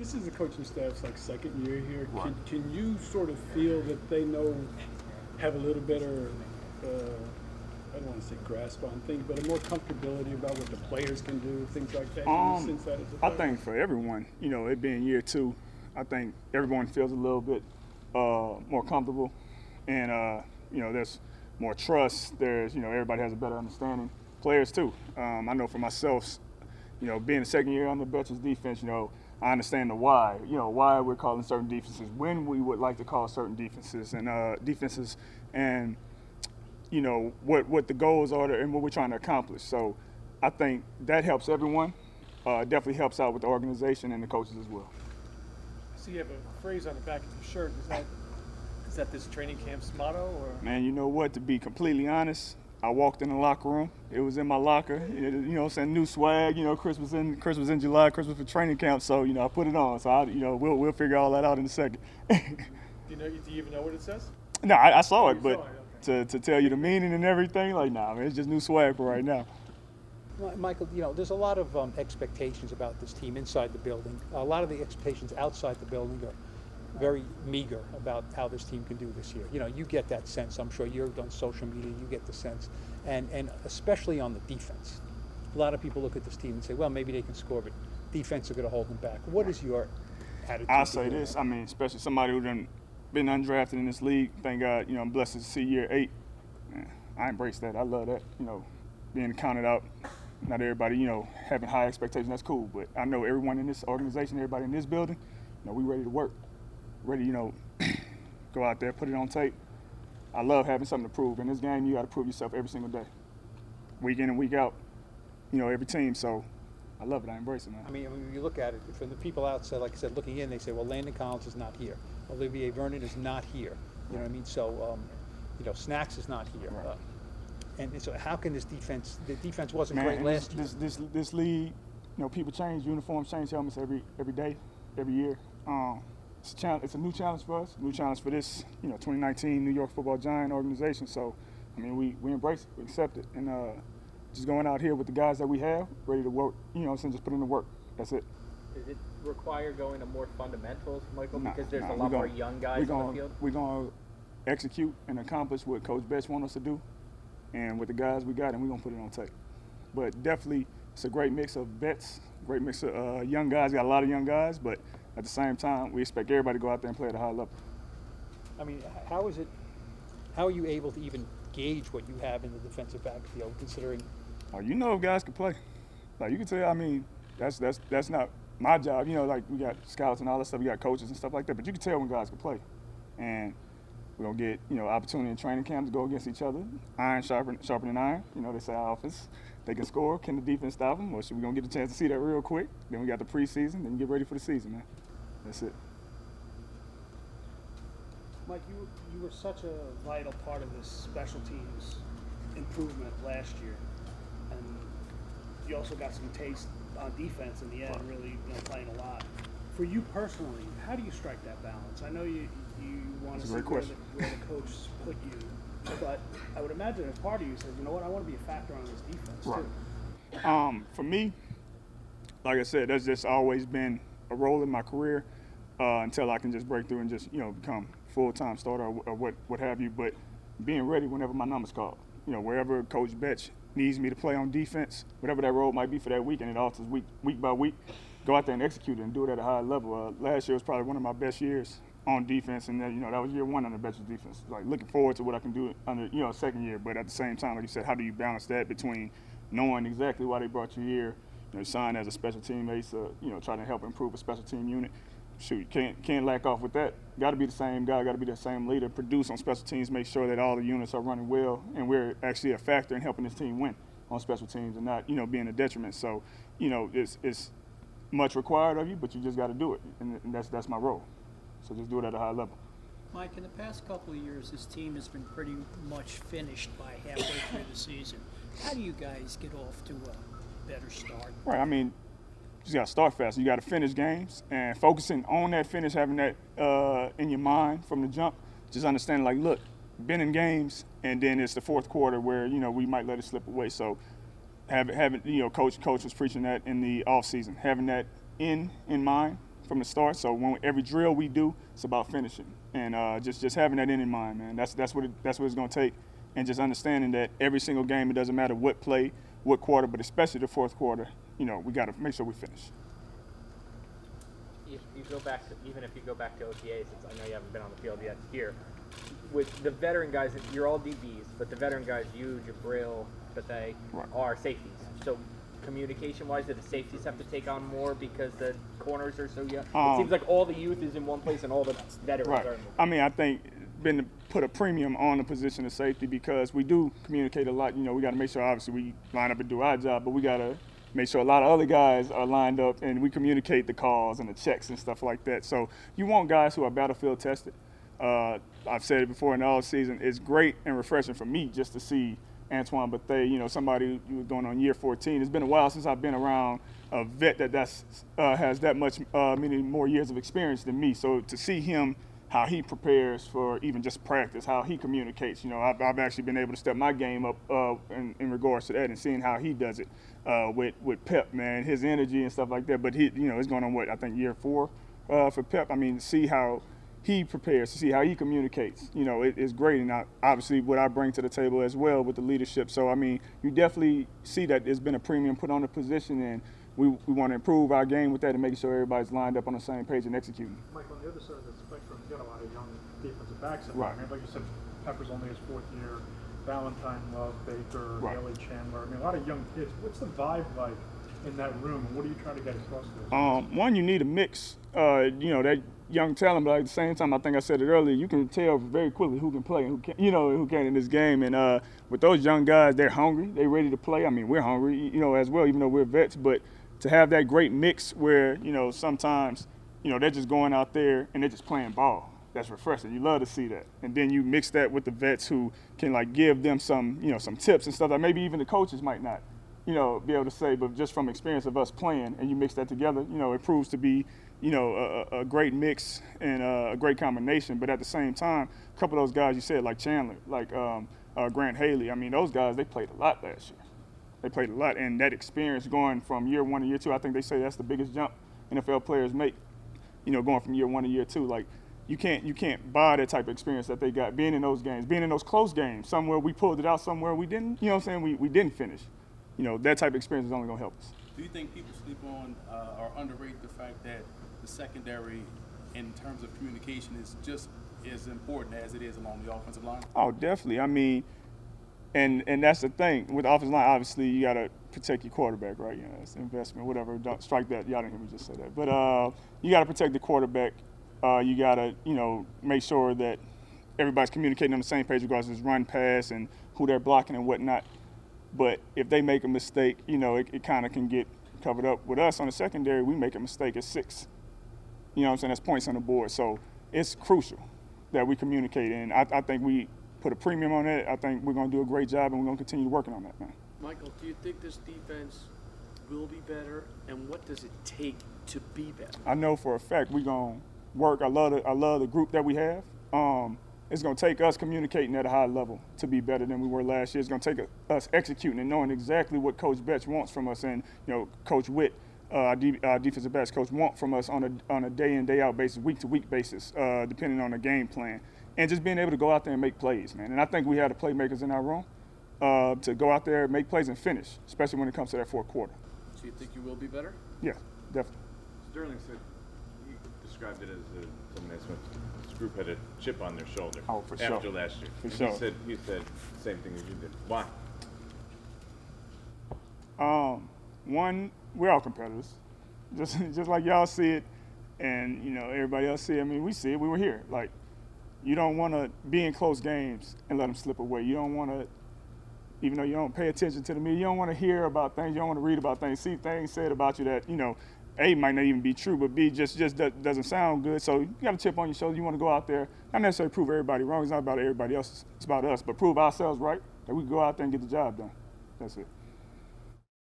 This is the coaching staff's like second year here. Right. Can, can you sort of feel that they know, have a little better, uh, I don't want to say grasp on things, but a more comfortability about what the players can do, things like that? Um, that I think for everyone, you know, it being year two, I think everyone feels a little bit uh, more comfortable, and uh, you know, there's more trust. There's, you know, everybody has a better understanding. Players too. Um, I know for myself, you know, being a second year on the Betches defense, you know, I understand the why. You know, why we're calling certain defenses, when we would like to call certain defenses, and uh, defenses, and you know what what the goals are and what we're trying to accomplish. So, I think that helps everyone. Uh, definitely helps out with the organization and the coaches as well. So you have a phrase on the back of your shirt. Is that is that this training camp's motto, or Man, you know what? To be completely honest, I walked in the locker room. It was in my locker. It- you know, what I'm saying new swag. You know, Christmas in Christmas in July, Christmas for training camp. So you know, I put it on. So I, you know, we'll we'll figure all that out in a second. do you know? Do you even know what it says? no, I, I saw Oh, it, you but saw it, to, to tell you the meaning and everything, like, nah, man, it's just new swag for right now. Michael, you know, there's a lot of um, expectations about this team inside the building. A lot of the expectations outside the building are very meager about how this team can do this year. You know, you get that sense. I'm sure you're on social media. You get the sense, and and especially on the defense. A lot of people look at this team and say, well, maybe they can score, but defense are going to hold them back. What is your attitude? I'll say that? this. I mean, especially somebody who done been undrafted in this league. Thank God, you know, I'm blessed to see year eight. Man, I embrace that. I love that. You know, being counted out. Not everybody, you know, having high expectations. That's cool. But I know everyone in this organization, everybody in this building, you know, we ready to work. Ready, you know, go out there, put it on tape. I love having something to prove. In this game, you got to prove yourself every single day, week in and week out. You know, every team. So I love it. I embrace it, man. I mean, when you look at it, from the people outside, like I said, looking in, they say, well, Landon Collins is not here. Olivier Vernon is not here. You know what I mean? So, um, you know, Snacks is not here. Right. Uh, and so how can this defense, the defense wasn't Man, great last year. this, this this this league, you know, people change uniforms, change helmets every every day, every year. Um, it's a challenge. It's a new challenge for us. New challenge for this, you know, 2019 New York Football Giant organization. So, I mean, we we embrace it, we accept it, and uh, just going out here with the guys that we have, ready to work. You know, and just put in the work. That's it. Does it require going to more fundamentals, Michael? Nah, because there's nah, a lot more gonna- young guys gonna, on the field. We're going to execute and accomplish what Coach Betts wants us to do, and with the guys we got, and we're going to put it on tape. But definitely, it's a great mix of vets, great mix of uh, young guys. Got a lot of young guys, but at the same time, we expect everybody to go out there and play at a high level. I mean, how is it, how are you able to even gauge what you have in the defensive backfield, considering Oh, you know if guys can play. Like you can tell. I mean, that's that's that's not my job. You know, like we got scouts and all that stuff. We got coaches and stuff like that. But you can tell when guys can play, and we're gonna get you know opportunity in training camp to go against each other. Iron sharpen sharpening iron. You know they say our offense. They can score. Can the defense stop them? Or should we gonna get a chance to see that real quick? Then we got the preseason. Then get ready for the season, man. That's it. Mike, you, you were such a vital part of this special teams improvement last year. And you also got some taste on defense in the end, really you know, playing a lot. For you personally, how do you strike that balance? I know you, you want to That's see where the, where the coach put you, but I would imagine if part of you says, you know what, I want to be a factor on this defense Right. too. Um, for me, like I said, that's just always been a role in my career uh, until I can just break through and just you know become full time starter or, or what what have you. But being ready whenever my number's called, you know, wherever Coach Betch needs me to play on defense, whatever that role might be for that week, and it alters week week by week. Go out there and execute it and do it at a high level. Uh, last year was probably one of my best years on defense, and then, you know that was year one on the Betch's defense. Like looking forward to what I can do under you know second year, but at the same time, like you said, how do you balance that between knowing exactly why they brought you here, you know, signed as a special team ace, uh, you know, trying to help improve a special team unit. Shoot, can't can't lack off with that. Got to be the same guy. Got to be the same leader. Produce on special teams. Make sure that all the units are running well, and we're actually a factor in helping this team win on special teams, and not you know being a detriment. So, you know, it's it's much required of you, but you just got to do it, and, and that's that's my role. So just do it at a high level. Mike, in the past couple of years, this team has been pretty much finished by halfway through the season. How do you guys get off to a better start? Right. I mean, you just got to start fast. You got to finish games and focusing on that finish, having that uh, in your mind from the jump. Just understanding, like, look, been in games, and then it's the fourth quarter where you know we might let it slip away. So, having, having you know, coach coach was preaching that in the off season, having that in in mind from the start. So when every drill we do, it's about finishing and uh, just just having that end in mind, man. That's that's what it, that's what it's going to take, and just understanding that every single game, it doesn't matter what play, what quarter, but especially the fourth quarter, you know, we got to make sure we finish. you, you go back to even if you go back to OTAs, since I know you haven't been on the field yet here, with the veteran guys, you're all DBs, but the veteran guys, you, Jabrill, but they Right. are safeties. So communication-wise, do the safeties have to take on more because the corners are so young? Um, it seems like all the youth is in one place and all the veterans Right. are I mean, I think been to put a premium on the position of safety because we do communicate a lot. You know, we got to make sure obviously we line up and do our job, but we got to make sure a lot of other guys are lined up and we communicate the calls and the checks and stuff like that. So you want guys who are battlefield tested. Uh, I've said it before in the all season. It's great and refreshing for me just to see Antoine Bethea, you know, somebody who was going on year 14. It's been a while since I've been around a vet that that's, uh, has that much, uh, many more years of experience than me. So to see him, how he prepares for even just practice, how he communicates, you know, I've, I've actually been able to step my game up uh, in, in regards to that and seeing how he does it uh, with, with Pep, man, his energy and stuff like that. But he, you know, it's going on what, I think year four uh, for Pep. I mean, see how he prepares, to see how he communicates. You know, it, it's great, and I, obviously what I bring to the table as well with the leadership. So I mean, you definitely see that there's been a premium put on the position, and we, we want to improve our game with that and making sure everybody's lined up on the same page and executing. Mike, on the other side of the spectrum, you got a lot of young defensive backs in Right. I mean, like you said, Pepper's only his fourth year. Ballentine Love, Baker, Right. Haley Chandler. I mean, a lot of young kids. What's the vibe like in that room, what are you trying to get across to? Um, one, you need a mix. Uh, you know, that young talent, but at the same time, I think I said it earlier, you can tell very quickly who can play and who can't. you know, who can't in this game. And uh, with those young guys, they're hungry, they're ready to play. I mean, we're hungry, you know, as well, even though we're vets. But to have that great mix where, you know, sometimes, you know, they're just going out there and they're just playing ball. That's refreshing. You love to see that. And then you mix that with the vets who can like give them some, you know, some tips and stuff that maybe even the coaches might not you know, be able to say, but just from experience of us playing, and you mix that together, you know, it proves to be, you know, a, a great mix and a great combination. But at the same time, a couple of those guys you said, like Chandler, like um, uh, Grant Haley, I mean, those guys they played a lot last year. They played a lot, and that experience going from year one to year two, I think they say that's the biggest jump NFL players make. You know, going from year one to year two, like you can't you can't buy that type of experience that they got being in those games, being in those close games. Somewhere we pulled it out, somewhere we didn't. You know what I'm saying? We, we didn't finish. You know, that type of experience is only gonna help us. Do you think people sleep on uh, or underrate the fact that the secondary, in terms of communication, is just as important as it is along the offensive line? Oh, definitely. I mean, and and that's the thing with the offensive line. Obviously, you gotta protect your quarterback, right? You know, it's investment, whatever. Don't strike that. Y'all didn't hear me just say that. But uh, you gotta protect the quarterback. Uh, you gotta, you know, make sure that everybody's communicating on the same page, regardless of his run, pass, and who they're blocking and whatnot. But if they make a mistake, you know, it, it kind of can get covered up. With us on the secondary, we make a mistake at six. You know what I'm saying? That's points on the board. So it's crucial that we communicate. And I, I think we put a premium on that. I think we're going to do a great job and we're going to continue working on that, man. Michael, do you think this defense will be better, and what does it take to be better? I know for a fact we're going to work. I love, the, I love the group that we have. Um, it's going to take us communicating at a high level to be better than we were last year. It's going to take us executing and knowing exactly what Coach Betch wants from us and, you know, Coach Witt, uh, our, de- our defensive backs coach, want from us on a, on a day in, day out basis, week to week basis, uh, depending on the game plan. And just being able to go out there and make plays, man. And I think we have the playmakers in our room uh, to go out there, make plays, and finish, especially when it comes to that fourth quarter. So you think you will be better? Yeah, definitely. Sterling said he described it as a, something that's group had a chip on their shoulder Oh, for after sure. last year. For And sure. He said he said the same thing as you did. Why? Um, one, we're all competitors, just just like y'all see it, and you know everybody else see. It. I mean, we see it. We were here. Like, you don't want to be in close games and let them slip away. You don't want to, even though you don't pay attention to the media, you don't want to hear about things. You don't want to read about things, see things said about you that you know, a might not even be true, but b just just do- doesn't sound good. So you got a chip on your shoulder. You want to go out there, not necessarily prove everybody wrong. It's not about everybody else. It's about us, but prove ourselves right that we go out there and get the job done. That's it.